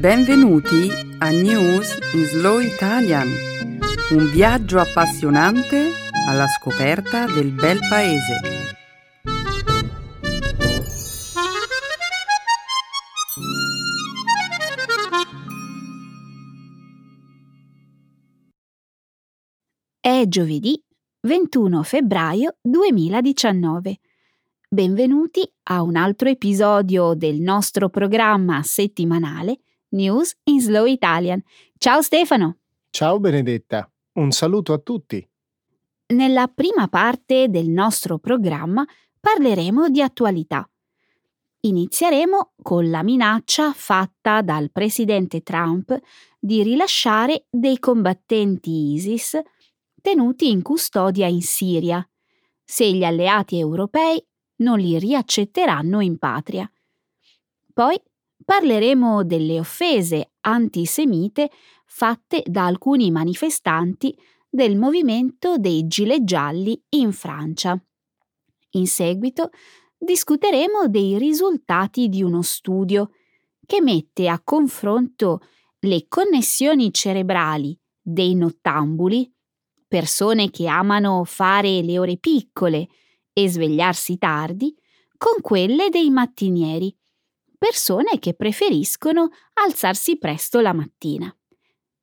Benvenuti a News in Slow Italian, un viaggio appassionante alla scoperta del bel paese. È giovedì 21 febbraio 2019. Benvenuti a un altro episodio del nostro programma settimanale News in Slow Italian. Ciao Stefano! Ciao Benedetta, un saluto a tutti. Nella prima parte del nostro programma parleremo di attualità. Inizieremo con la minaccia fatta dal presidente Trump di rilasciare dei combattenti ISIS tenuti in custodia in Siria, se gli alleati europei non li riaccetteranno in patria. Poi parleremo delle offese antisemite fatte da alcuni manifestanti del movimento dei Gilet Gialli in Francia. In seguito discuteremo dei risultati di uno studio che mette a confronto le connessioni cerebrali dei nottambuli, persone che amano fare le ore piccole e svegliarsi tardi, con quelle dei mattinieri, persone che preferiscono alzarsi presto la mattina.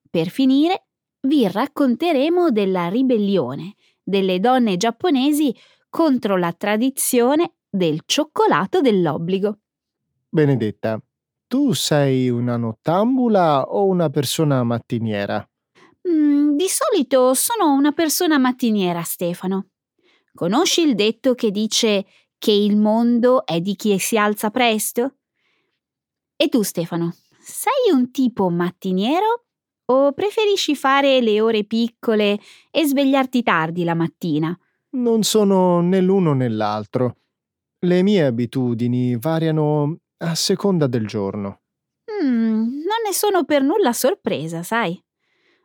Per finire, vi racconteremo della ribellione delle donne giapponesi contro la tradizione del cioccolato dell'obbligo. Benedetta, tu sei una nottambula o una persona mattiniera? Mm, di solito sono una persona mattiniera, Stefano. Conosci il detto che dice che il mondo è di chi si alza presto? E tu, Stefano, sei un tipo mattiniero o preferisci fare le ore piccole e svegliarti tardi la mattina? Non sono né l'uno né l'altro. Le mie abitudini variano a seconda del giorno. Mm, non ne sono per nulla sorpresa, sai.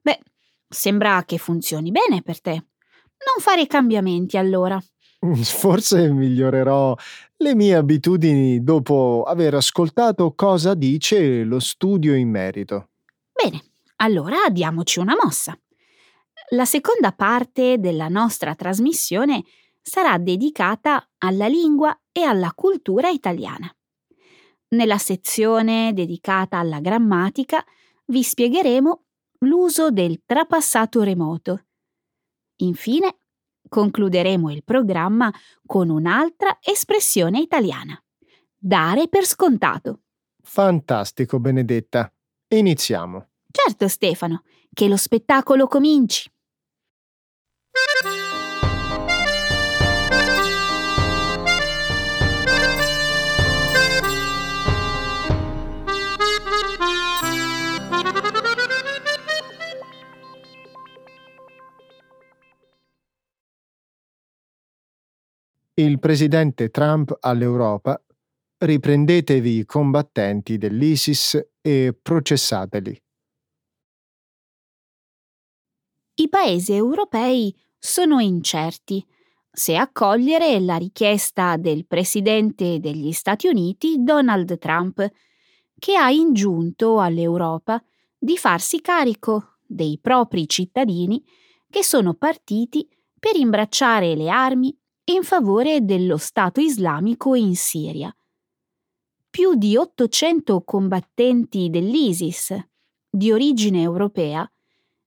Beh, sembra che funzioni bene per te. Non fare cambiamenti allora. Forse migliorerò le mie abitudini dopo aver ascoltato cosa dice lo studio in merito. Bene, allora diamoci una mossa. La seconda parte della nostra trasmissione sarà dedicata alla lingua e alla cultura italiana. Nella sezione dedicata alla grammatica vi spiegheremo l'uso del trapassato remoto. Infine concluderemo il programma con un'altra espressione italiana. Dare per scontato. Fantastico, Benedetta. Iniziamo. Certo, Stefano, che lo spettacolo cominci. Il presidente Trump all'Europa riprendetevi i combattenti dell'ISIS e processateli. I paesi europei sono incerti se accogliere la richiesta del presidente degli Stati Uniti Donald Trump, che ha ingiunto all'Europa di farsi carico dei propri cittadini che sono partiti per imbracciare le armi in favore dello Stato islamico in Siria. Più di 800 combattenti dell'ISIS, di origine europea,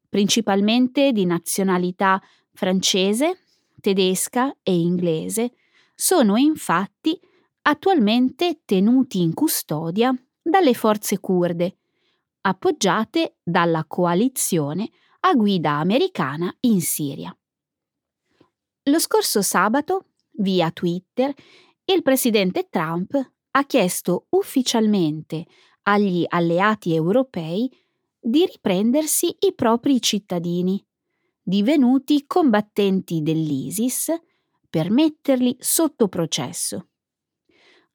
principalmente di nazionalità francese, tedesca e inglese, sono infatti attualmente tenuti in custodia dalle forze kurde, appoggiate dalla coalizione a guida americana in Siria. Lo scorso sabato, via Twitter, il presidente Trump ha chiesto ufficialmente agli alleati europei di riprendersi i propri cittadini, divenuti combattenti dell'ISIS, per metterli sotto processo.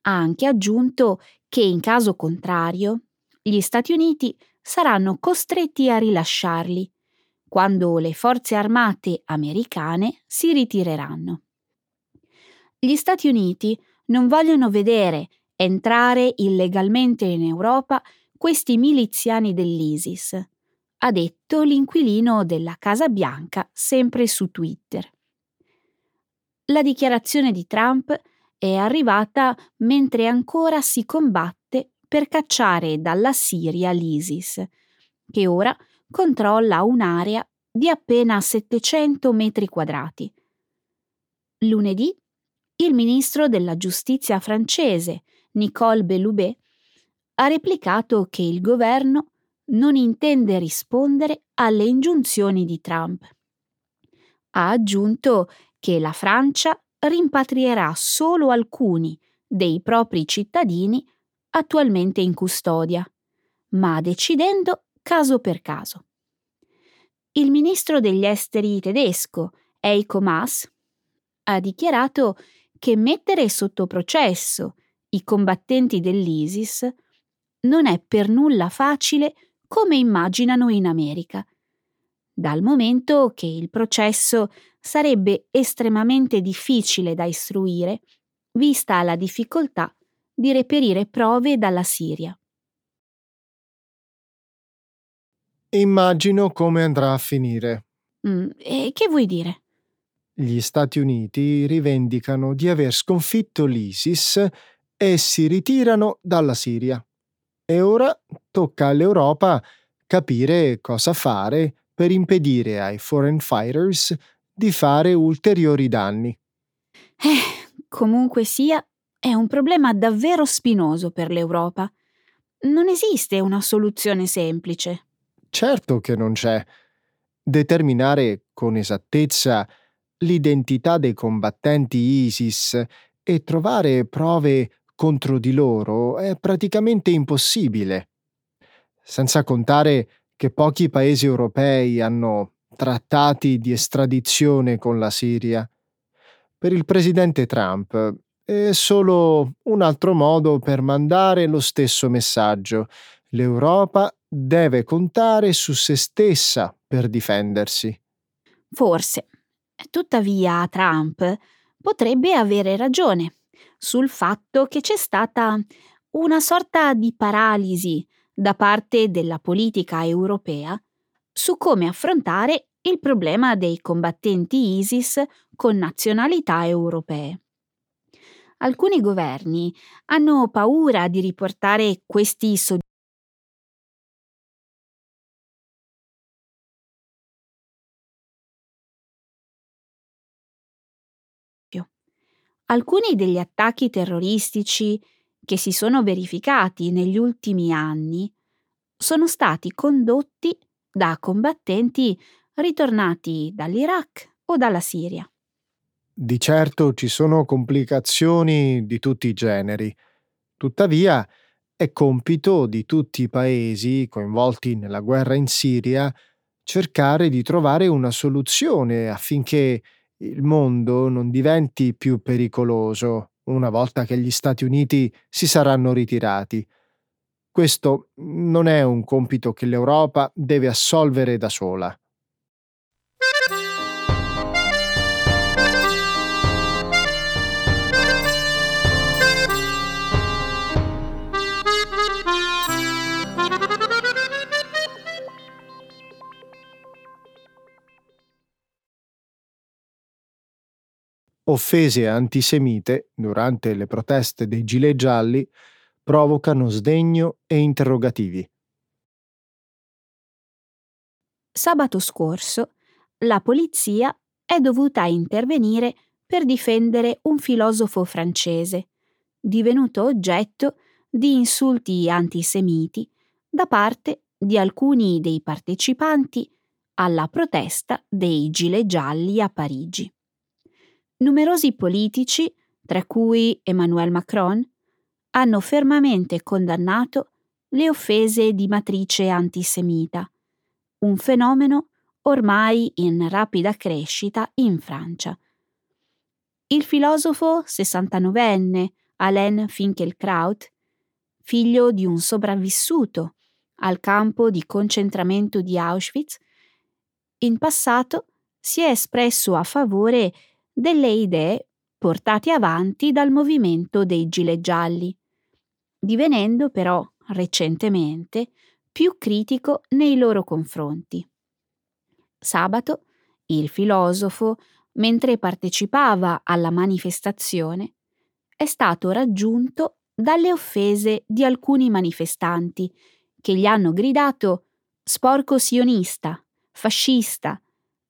Ha anche aggiunto che in caso contrario gli Stati Uniti saranno costretti a rilasciarli quando le forze armate americane si ritireranno. Gli Stati Uniti non vogliono vedere entrare illegalmente in Europa questi miliziani dell'ISIS, ha detto l'inquilino della Casa Bianca sempre su Twitter. La dichiarazione di Trump è arrivata mentre ancora si combatte per cacciare dalla Siria l'ISIS, che ora controlla un'area di appena 700 metri quadrati. Lunedì il ministro della giustizia francese, Nicole Belloubet, ha replicato che il governo non intende rispondere alle ingiunzioni di Trump. Ha aggiunto che la Francia rimpatrierà solo alcuni dei propri cittadini attualmente in custodia, ma decidendo caso per caso. Il ministro degli esteri tedesco, Eiko Maas, ha dichiarato che mettere sotto processo i combattenti dell'ISIS non è per nulla facile come immaginano in America, dal momento che il processo sarebbe estremamente difficile da istruire, vista la difficoltà di reperire prove dalla Siria. Immagino come andrà a finire. Mm, e che vuoi dire? Gli Stati Uniti rivendicano di aver sconfitto l'ISIS e si ritirano dalla Siria. E ora tocca all'Europa capire cosa fare per impedire ai foreign fighters di fare ulteriori danni. Eh, comunque sia, è un problema davvero spinoso per l'Europa. Non esiste una soluzione semplice. Certo che non c'è. Determinare con esattezza l'identità dei combattenti ISIS e trovare prove contro di loro è praticamente impossibile. Senza contare che pochi paesi europei hanno trattati di estradizione con la Siria. Per il presidente Trump è solo un altro modo per mandare lo stesso messaggio. L'Europa deve contare su se stessa per difendersi. Forse. Tuttavia Trump potrebbe avere ragione sul fatto che c'è stata una sorta di paralisi da parte della politica europea su come affrontare il problema dei combattenti ISIS con nazionalità europee. Alcuni governi hanno paura di riportare questi soggetti Alcuni degli attacchi terroristici che si sono verificati negli ultimi anni sono stati condotti da combattenti ritornati dall'Iraq o dalla Siria. Di certo ci sono complicazioni di tutti i generi. Tuttavia, è compito di tutti i paesi coinvolti nella guerra in Siria cercare di trovare una soluzione affinché il mondo non diventi più pericoloso una volta che gli Stati Uniti si saranno ritirati. Questo non è un compito che l'Europa deve assolvere da sola. Offese antisemite durante le proteste dei gilet gialli provocano sdegno e interrogativi. Sabato scorso la polizia è dovuta intervenire per difendere un filosofo francese, divenuto oggetto di insulti antisemiti da parte di alcuni dei partecipanti alla protesta dei gilet gialli a Parigi. Numerosi politici, tra cui Emmanuel Macron, hanno fermamente condannato le offese di matrice antisemita, un fenomeno ormai in rapida crescita in Francia. Il filosofo 69enne Alain Finkielkraut, figlio di un sopravvissuto al campo di concentramento di Auschwitz, in passato si è espresso a favore delle idee portate avanti dal movimento dei gilet gialli, divenendo però recentemente, più critico nei loro confronti. Sabato, il filosofo, mentre partecipava alla manifestazione, è stato raggiunto dalle offese di alcuni manifestanti che gli hanno gridato sporco sionista, fascista,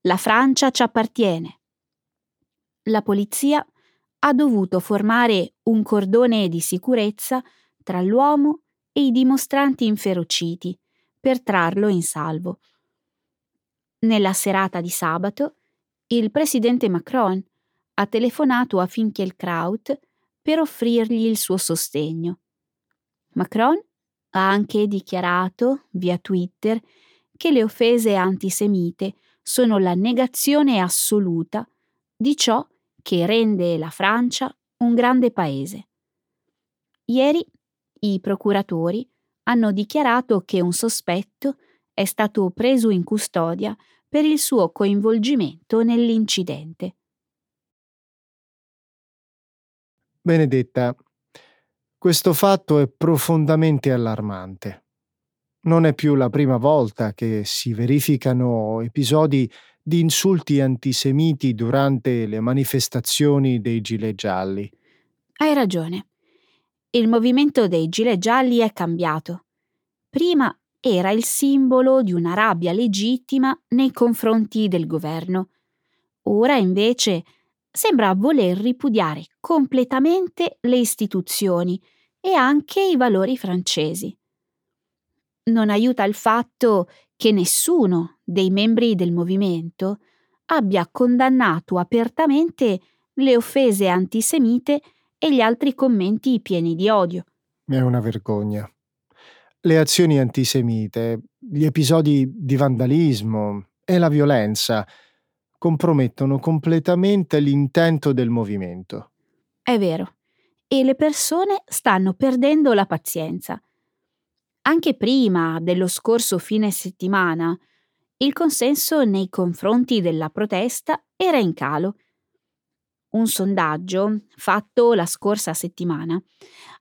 la Francia ci appartiene. La polizia ha dovuto formare un cordone di sicurezza tra l'uomo e i dimostranti inferociti per trarlo in salvo. Nella serata di sabato, il presidente Macron ha telefonato a Finkielkraut per offrirgli il suo sostegno. Macron ha anche dichiarato via Twitter che le offese antisemite sono la negazione assoluta di ciò che rende la Francia un grande paese. Ieri i procuratori hanno dichiarato che un sospetto è stato preso in custodia per il suo coinvolgimento nell'incidente. Benedetta, questo fatto è profondamente allarmante. Non è più la prima volta che si verificano episodi di insulti antisemiti durante le manifestazioni dei gilet gialli. Hai ragione. Il movimento dei gilet gialli è cambiato. Prima era il simbolo di una rabbia legittima nei confronti del governo. Ora invece sembra voler ripudiare completamente le istituzioni e anche i valori francesi. Non aiuta il fatto che nessuno dei membri del movimento abbia condannato apertamente le offese antisemite e gli altri commenti pieni di odio. È una vergogna. Le azioni antisemite, gli episodi di vandalismo e la violenza compromettono completamente l'intento del movimento. È vero. E le persone stanno perdendo la pazienza. Anche prima dello scorso fine settimana, il consenso nei confronti della protesta era in calo un sondaggio fatto la scorsa settimana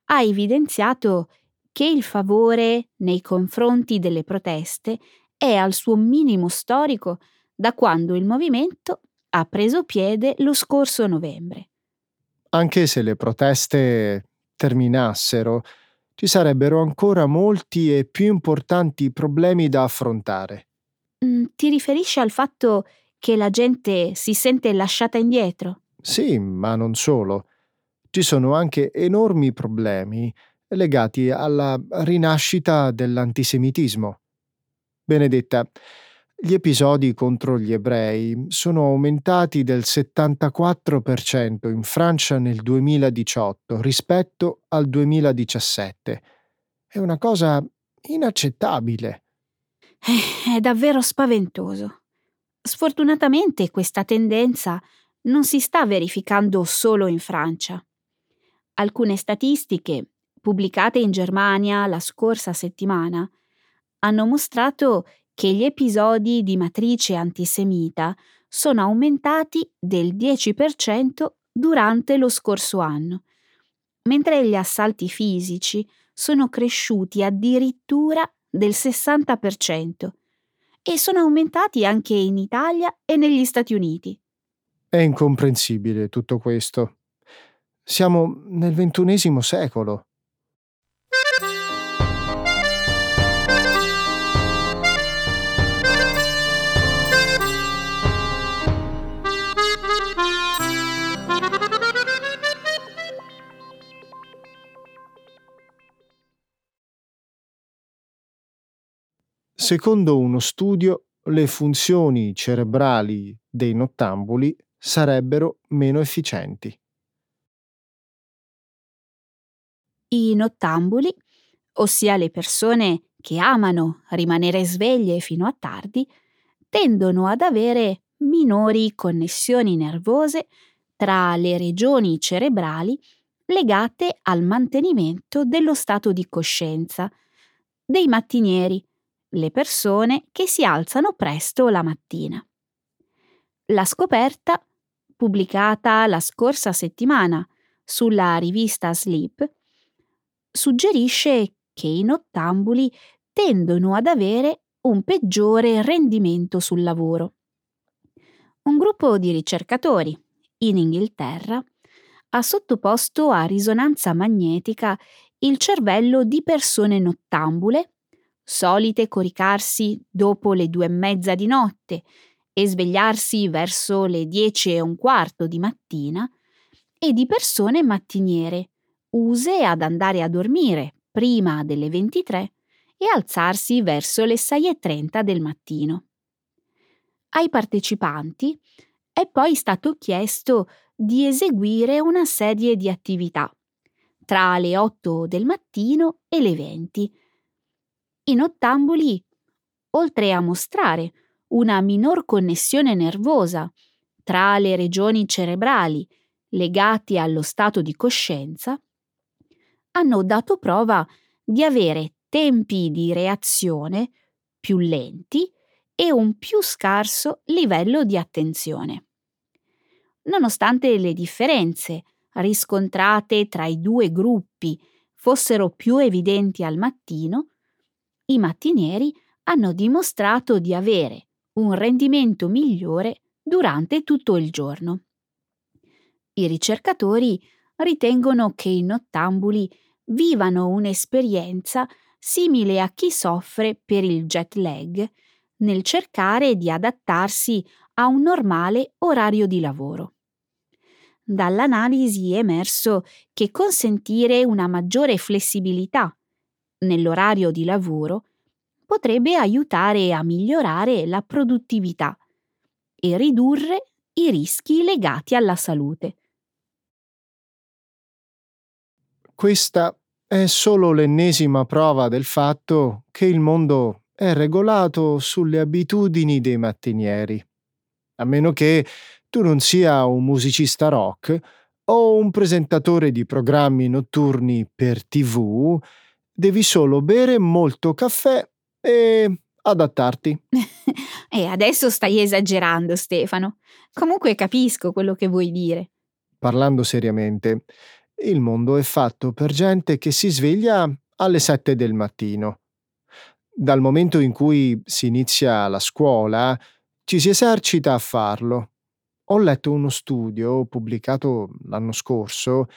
ha evidenziato che il favore nei confronti delle proteste è al suo minimo storico da quando il movimento ha preso piede lo scorso novembre. Anche se le proteste terminassero, ci sarebbero ancora molti e più importanti problemi da affrontare. Mm, ti riferisci al fatto che la gente si sente lasciata indietro? Sì, ma non solo. Ci sono anche enormi problemi legati alla rinascita dell'antisemitismo. Benedetta, gli episodi contro gli ebrei sono aumentati del 74% in Francia nel 2018 rispetto al 2017. È una cosa inaccettabile. Eh, è davvero spaventoso. Sfortunatamente questa tendenza non si sta verificando solo in Francia. Alcune statistiche, pubblicate in Germania la scorsa settimana, hanno mostrato che gli episodi di matrice antisemita sono aumentati del 10% durante lo scorso anno, mentre gli assalti fisici sono cresciuti addirittura del 60% e sono aumentati anche in Italia e negli Stati Uniti. È incomprensibile tutto questo. Siamo nel ventunesimo secolo. Secondo uno studio, le funzioni cerebrali dei nottambuli sarebbero meno efficienti. I nottambuli, ossia le persone che amano rimanere sveglie fino a tardi, tendono ad avere minori connessioni nervose tra le regioni cerebrali legate al mantenimento dello stato di coscienza, dei mattinieri, le persone che si alzano presto la mattina. La scoperta pubblicata la scorsa settimana sulla rivista Sleep, suggerisce che i nottambuli tendono ad avere un peggiore rendimento sul lavoro. Un gruppo di ricercatori in Inghilterra ha sottoposto a risonanza magnetica il cervello di persone nottambule, solite coricarsi dopo le due e mezza di notte e svegliarsi verso le dieci e un quarto di mattina, e di persone mattiniere, use ad andare a dormire prima delle 23 e alzarsi verso le 6.30 del mattino. Ai partecipanti è poi stato chiesto di eseguire una serie di attività tra le 8 del mattino e le 20. I nottambuli, oltre a mostrare una minor connessione nervosa tra le regioni cerebrali legate allo stato di coscienza, hanno dato prova di avere tempi di reazione più lenti e un più scarso livello di attenzione. Nonostante le differenze riscontrate tra i due gruppi fossero più evidenti al mattino, i mattinieri hanno dimostrato di avere un rendimento migliore durante tutto il giorno. I ricercatori ritengono che i nottambuli vivano un'esperienza simile a chi soffre per il jet lag nel cercare di adattarsi a un normale orario di lavoro. Dall'analisi è emerso che consentire una maggiore flessibilità nell'orario di lavoro potrebbe aiutare a migliorare la produttività e ridurre i rischi legati alla salute. Questa è solo l'ennesima prova del fatto che il mondo è regolato sulle abitudini dei mattinieri. A meno che tu non sia un musicista rock o un presentatore di programmi notturni per TV, devi solo bere molto caffè e adattarti. e adesso stai esagerando, Stefano. Comunque capisco quello che vuoi dire. Parlando seriamente, il mondo è fatto per gente che si sveglia alle sette del mattino. Dal momento in cui si inizia la scuola, ci si esercita a farlo. Ho letto uno studio pubblicato l'anno scorso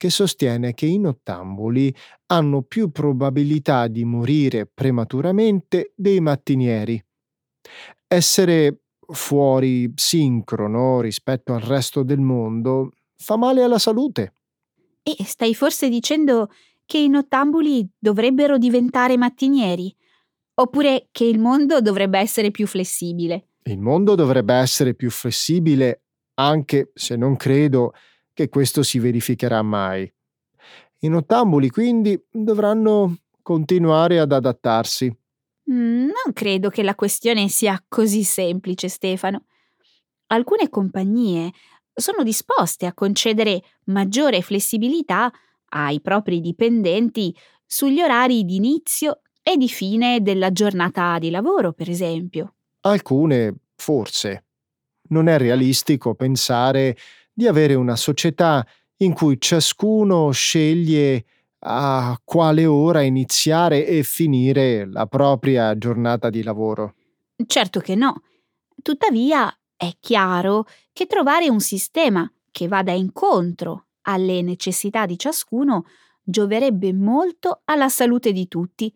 che sostiene che i nottambuli hanno più probabilità di morire prematuramente dei mattinieri. Essere fuori sincrono rispetto al resto del mondo fa male alla salute. E stai forse dicendo che i nottambuli dovrebbero diventare mattinieri? Oppure che il mondo dovrebbe essere più flessibile? Il mondo dovrebbe essere più flessibile, anche se non credo che questo si verificherà mai. I nottambuli quindi dovranno continuare ad adattarsi. Mm, non credo che la questione sia così semplice, Stefano. Alcune compagnie sono disposte a concedere maggiore flessibilità ai propri dipendenti sugli orari di inizio e di fine della giornata di lavoro, per esempio. Alcune, forse. Non è realistico pensare di avere una società in cui ciascuno sceglie a quale ora iniziare e finire la propria giornata di lavoro. Certo che no. Tuttavia è chiaro che trovare un sistema che vada incontro alle necessità di ciascuno gioverebbe molto alla salute di tutti,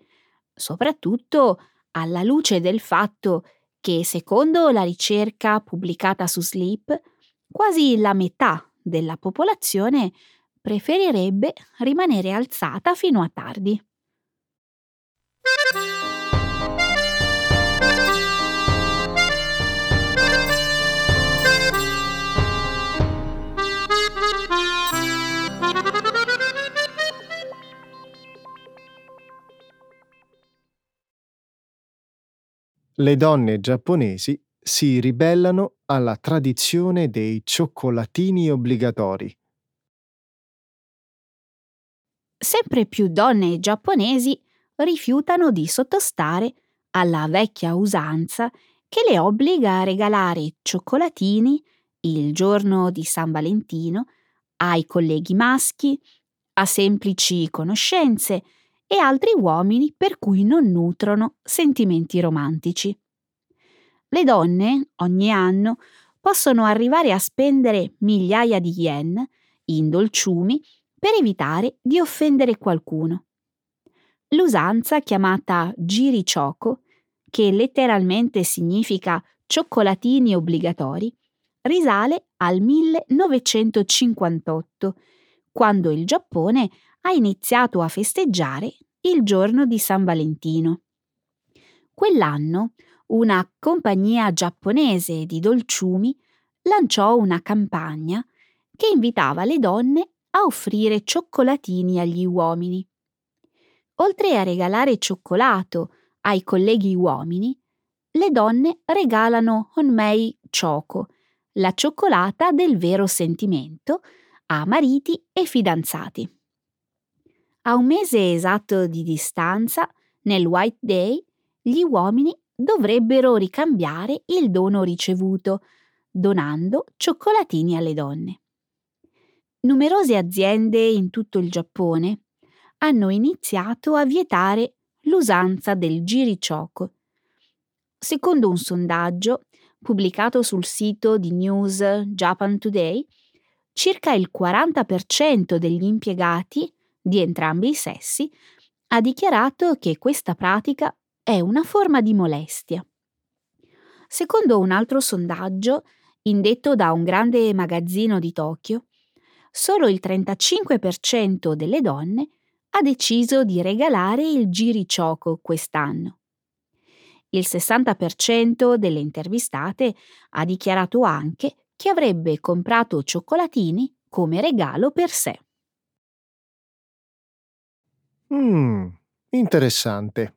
soprattutto alla luce del fatto che, secondo la ricerca pubblicata su Sleep, quasi la metà della popolazione preferirebbe rimanere alzata fino a tardi. Le donne giapponesi si ribellano alla tradizione dei cioccolatini obbligatori. Sempre più donne giapponesi rifiutano di sottostare alla vecchia usanza che le obbliga a regalare cioccolatini il giorno di San Valentino ai colleghi maschi, a semplici conoscenze e altri uomini per cui non nutrono sentimenti romantici. Le donne, ogni anno, possono arrivare a spendere migliaia di yen in dolciumi per evitare di offendere qualcuno. L'usanza chiamata girichoco, che letteralmente significa cioccolatini obbligatori, risale al 1958, quando il Giappone ha iniziato a festeggiare il giorno di San Valentino. Quell'anno una compagnia giapponese di dolciumi lanciò una campagna che invitava le donne a offrire cioccolatini agli uomini. Oltre a regalare cioccolato ai colleghi uomini, le donne regalano Honmei Choco, la cioccolata del vero sentimento, a mariti e fidanzati. A un mese esatto di distanza, nel White Day, gli uomini dovrebbero ricambiare il dono ricevuto, donando cioccolatini alle donne. Numerose aziende in tutto il Giappone hanno iniziato a vietare l'usanza del giriciocco. Secondo un sondaggio pubblicato sul sito di News Japan Today, circa il 40% degli impiegati di entrambi i sessi ha dichiarato che questa pratica è una forma di molestia. Secondo un altro sondaggio, indetto da un grande magazzino di Tokyo, solo il 35% delle donne ha deciso di regalare il giriciocco quest'anno. Il 60% delle intervistate ha dichiarato anche che avrebbe comprato cioccolatini come regalo per sé. Mmm, interessante.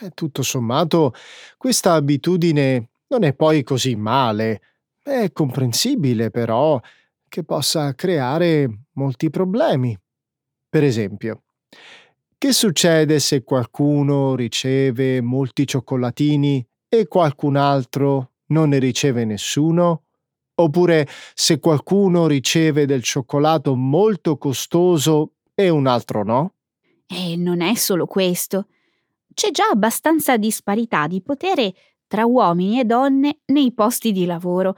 E tutto sommato, questa abitudine non è poi così male. È comprensibile, però, che possa creare molti problemi. Per esempio, che succede se qualcuno riceve molti cioccolatini e qualcun altro non ne riceve nessuno? Oppure se qualcuno riceve del cioccolato molto costoso e un altro no? E non è solo questo c'è già abbastanza disparità di potere tra uomini e donne nei posti di lavoro.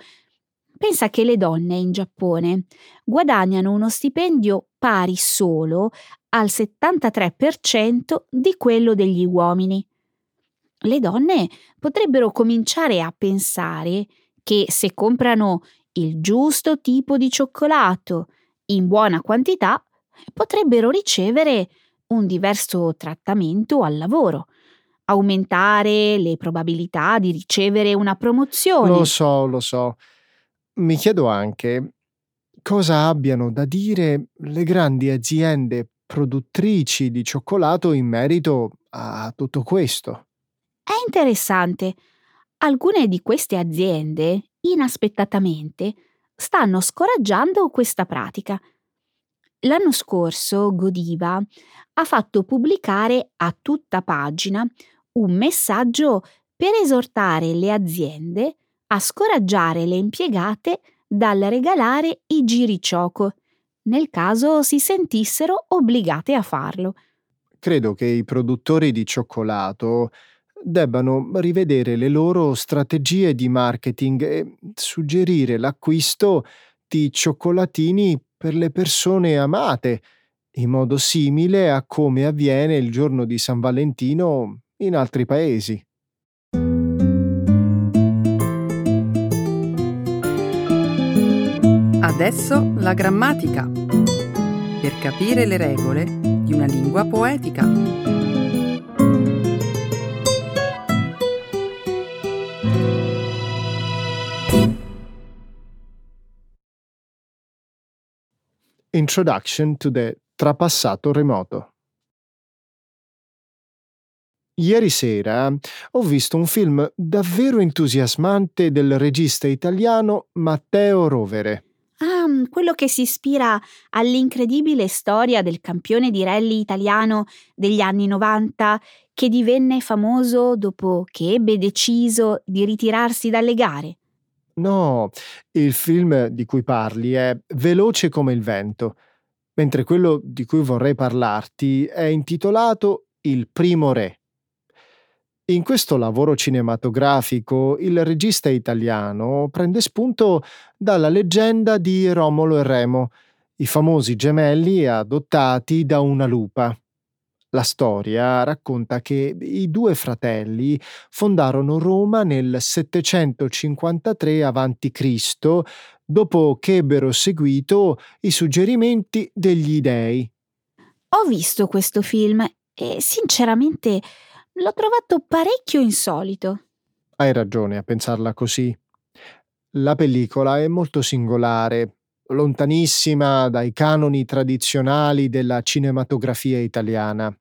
Pensa che le donne in Giappone guadagnano uno stipendio pari solo al 73% di quello degli uomini. Le donne potrebbero cominciare a pensare che se comprano il giusto tipo di cioccolato in buona quantità, potrebbero ricevere un diverso trattamento al lavoro, aumentare le probabilità di ricevere una promozione. Lo so, lo so. Mi chiedo anche cosa abbiano da dire le grandi aziende produttrici di cioccolato in merito a tutto questo. È interessante. Alcune di queste aziende, inaspettatamente, stanno scoraggiando questa pratica L'anno scorso Godiva ha fatto pubblicare a tutta pagina un messaggio per esortare le aziende a scoraggiare le impiegate dal regalare i giricioco, nel caso si sentissero obbligate a farlo. Credo che i produttori di cioccolato debbano rivedere le loro strategie di marketing e suggerire l'acquisto di cioccolatini per le persone amate, in modo simile a come avviene il giorno di San Valentino in altri paesi. Adesso la grammatica. Per capire le regole di una lingua poetica. Introduction to the Trapassato remoto. Ieri sera ho visto un film davvero entusiasmante del regista italiano Matteo Rovere. Ah, quello che si ispira all'incredibile storia del campione di rally italiano degli anni 90 che divenne famoso dopo che ebbe deciso di ritirarsi dalle gare. No, il film di cui parli è Veloce come il vento. mentre quello di cui vorrei parlarti è intitolato Il primo re. In questo lavoro cinematografico il regista italiano prende spunto dalla leggenda di Romolo e Remo, i famosi gemelli adottati da una lupa. La storia racconta che i due fratelli fondarono Roma nel 753 a.C., dopo che ebbero seguito i suggerimenti degli dei. Ho visto questo film e sinceramente l'ho trovato parecchio insolito. Hai ragione a pensarla così. La pellicola è molto singolare, lontanissima dai canoni tradizionali della cinematografia italiana.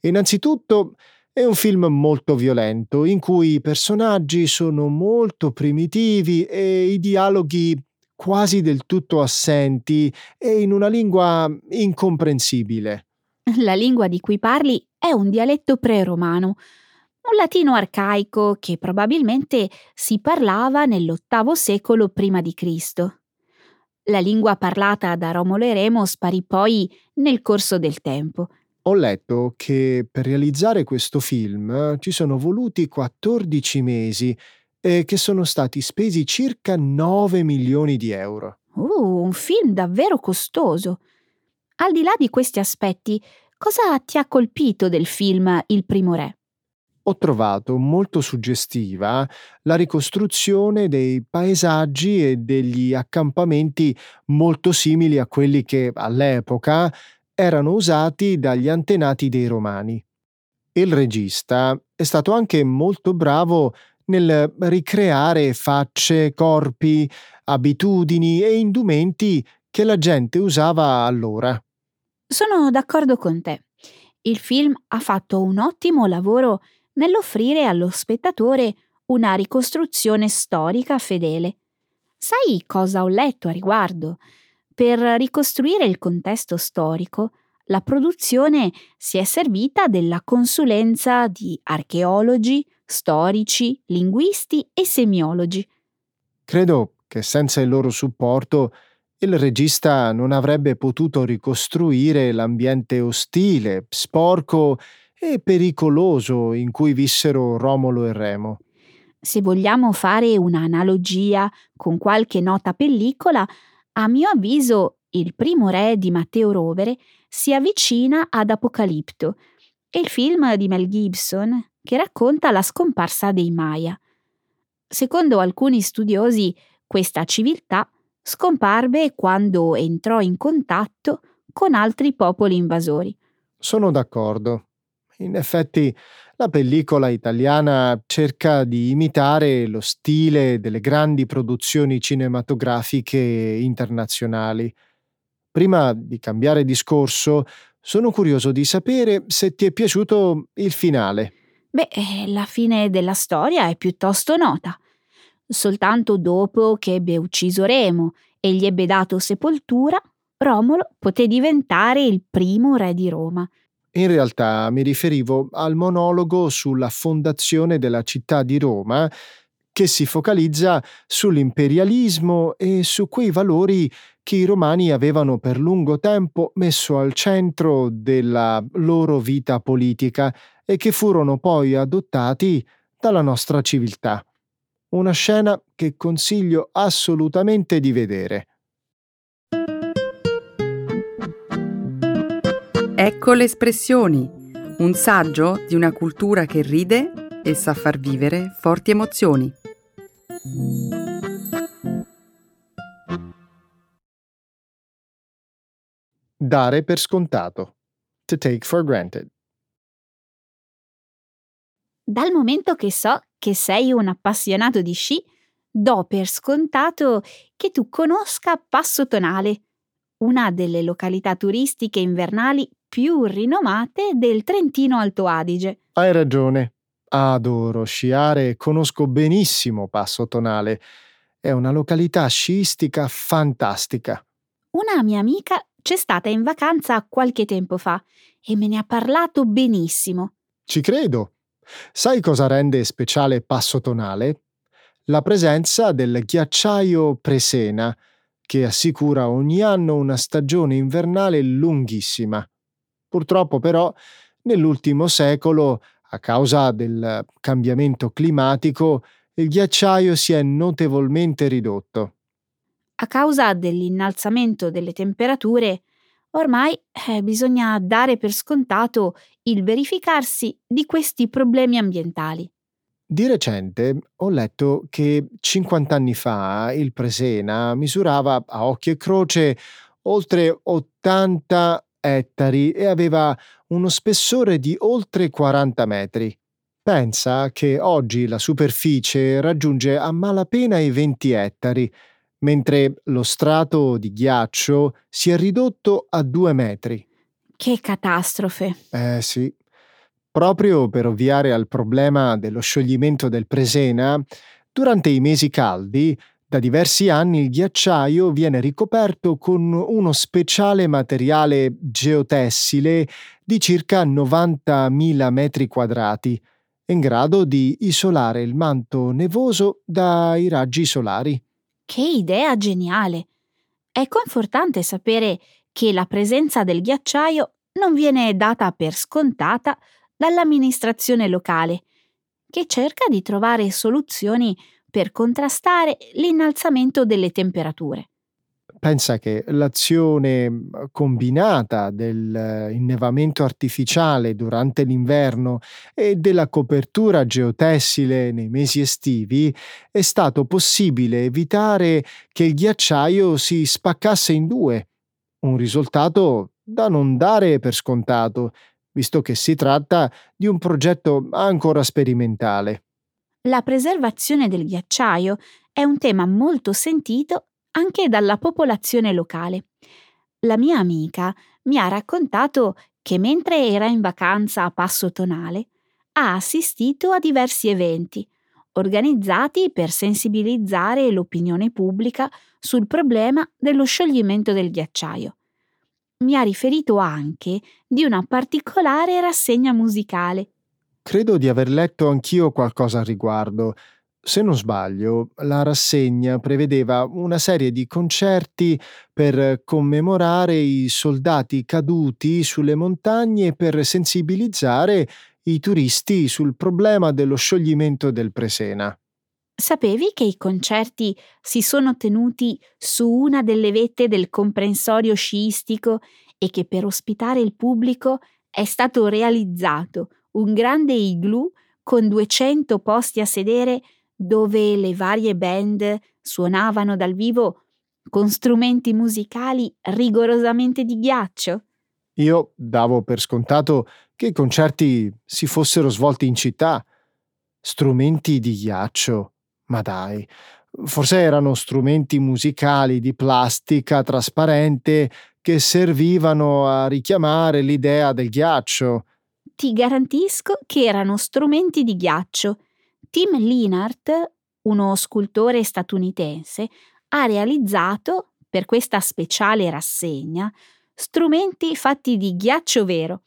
Innanzitutto è un film molto violento, in cui i personaggi sono molto primitivi e i dialoghi quasi del tutto assenti e in una lingua incomprensibile. La lingua di cui parli è un dialetto pre-romano, un latino arcaico che probabilmente si parlava nell'VIII secolo prima di Cristo. La lingua parlata da Romolo e Remo sparì poi nel corso del tempo. Ho letto che per realizzare questo film ci sono voluti 14 mesi e che sono stati spesi circa 9 milioni di euro. Uh, un film davvero costoso. Al di là di questi aspetti, cosa ti ha colpito del film Il primo re? Ho trovato molto suggestiva la ricostruzione dei paesaggi e degli accampamenti molto simili a quelli che all'epoca erano usati dagli antenati dei romani. Il regista è stato anche molto bravo nel ricreare facce, corpi, abitudini e indumenti che la gente usava allora. Sono d'accordo con te. Il film ha fatto un ottimo lavoro nell'offrire allo spettatore una ricostruzione storica fedele. Sai cosa ho letto a riguardo? Per ricostruire il contesto storico, la produzione si è servita della consulenza di archeologi, storici, linguisti e semiologi. Credo che senza il loro supporto il regista non avrebbe potuto ricostruire l'ambiente ostile, sporco e pericoloso in cui vissero Romolo e Remo. Se vogliamo fare un'analogia con qualche nota pellicola, a mio avviso il primo re di Matteo Rovere si avvicina ad Apocalipto, il film di Mel Gibson che racconta la scomparsa dei Maya. Secondo alcuni studiosi, questa civiltà scomparve quando entrò in contatto con altri popoli invasori. Sono d'accordo. In effetti la pellicola italiana cerca di imitare lo stile delle grandi produzioni cinematografiche internazionali. Prima di cambiare discorso, sono curioso di sapere se ti è piaciuto il finale. Beh, eh, la fine della storia è piuttosto nota. Soltanto dopo che ebbe ucciso Remo e gli ebbe dato sepoltura, Romolo poté diventare il primo re di Roma. In realtà mi riferivo al monologo sulla fondazione della città di Roma, che si focalizza sull'imperialismo e su quei valori che i romani avevano per lungo tempo messo al centro della loro vita politica e che furono poi adottati dalla nostra civiltà. Una scena che consiglio assolutamente di vedere. Ecco le espressioni, un saggio di una cultura che ride e sa far vivere forti emozioni. Dare per scontato. To take for granted. Dal momento che so che sei un appassionato di sci, do per scontato che tu conosca Passo Tonale, una delle località turistiche invernali più rinomate del Trentino Alto Adige. Hai ragione. Adoro sciare e conosco benissimo Passo Tonale. È una località sciistica fantastica. Una mia amica c'è stata in vacanza qualche tempo fa e me ne ha parlato benissimo. Ci credo. Sai cosa rende speciale Passo Tonale? La presenza del ghiacciaio Presena, che assicura ogni anno una stagione invernale lunghissima. Purtroppo però nell'ultimo secolo, a causa del cambiamento climatico, il ghiacciaio si è notevolmente ridotto. A causa dell'innalzamento delle temperature, ormai eh, bisogna dare per scontato il verificarsi di questi problemi ambientali. Di recente ho letto che 50 anni fa il Presena misurava a occhio e croce oltre 80 ettari e aveva uno spessore di oltre 40 metri. Pensa che oggi la superficie raggiunge a malapena i 20 ettari, mentre lo strato di ghiaccio si è ridotto a 2 metri. Che catastrofe! Eh sì. Proprio per ovviare al problema dello scioglimento del Presena, durante i mesi caldi, da diversi anni il ghiacciaio viene ricoperto con uno speciale materiale geotessile di circa 90.000 metri quadrati, in grado di isolare il manto nevoso dai raggi solari. Che idea geniale! È confortante sapere che la presenza del ghiacciaio non viene data per scontata dall'amministrazione locale, che cerca di trovare soluzioni per contrastare l'innalzamento delle temperature. Pensa che l'azione combinata dell'innevamento artificiale durante l'inverno e della copertura geotessile nei mesi estivi è stato possibile evitare che il ghiacciaio si spaccasse in due, un risultato da non dare per scontato visto che si tratta di un progetto ancora sperimentale. La preservazione del ghiacciaio è un tema molto sentito anche dalla popolazione locale. La mia amica mi ha raccontato che mentre era in vacanza a Passo Tonale ha assistito a diversi eventi organizzati per sensibilizzare l'opinione pubblica sul problema dello scioglimento del ghiacciaio mi ha riferito anche di una particolare rassegna musicale. Credo di aver letto anch'io qualcosa al riguardo. Se non sbaglio, la rassegna prevedeva una serie di concerti per commemorare i soldati caduti sulle montagne e per sensibilizzare i turisti sul problema dello scioglimento del Presena. Sapevi che i concerti si sono tenuti su una delle vette del comprensorio sciistico e che per ospitare il pubblico è stato realizzato un grande igloo con 200 posti a sedere dove le varie band suonavano dal vivo con strumenti musicali rigorosamente di ghiaccio? Io davo per scontato che i concerti si fossero svolti in città. Strumenti di ghiaccio. Ma dai, forse erano strumenti musicali di plastica trasparente che servivano a richiamare l'idea del ghiaccio. Ti garantisco che erano strumenti di ghiaccio. Tim Linhart, uno scultore statunitense, ha realizzato, per questa speciale rassegna, strumenti fatti di ghiaccio vero.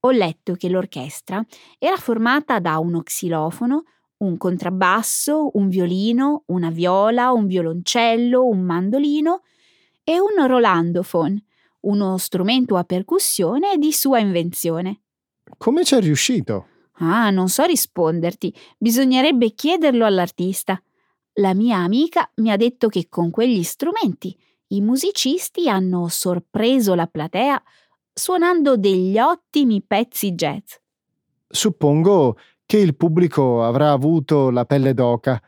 Ho letto che l'orchestra era formata da uno xilofono, un contrabbasso, un violino, una viola, un violoncello, un mandolino e un rolandophone, uno strumento a percussione di sua invenzione. Come ci è riuscito? Ah, non so risponderti, bisognerebbe chiederlo all'artista. La mia amica mi ha detto che con quegli strumenti i musicisti hanno sorpreso la platea suonando degli ottimi pezzi jazz. Suppongo che il pubblico avrà avuto la pelle d'oca.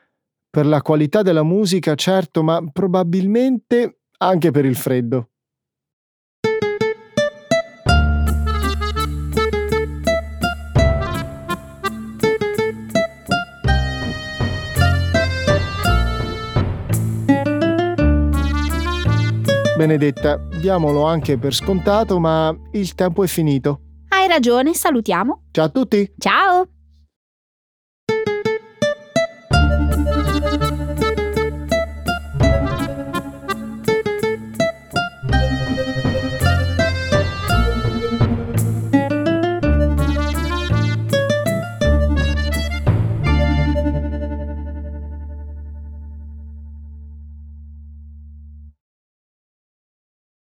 Per la qualità della musica, certo, ma probabilmente anche per il freddo. Benedetta, diamolo anche per scontato, ma il tempo è finito. Hai ragione, salutiamo. Ciao a tutti. Ciao.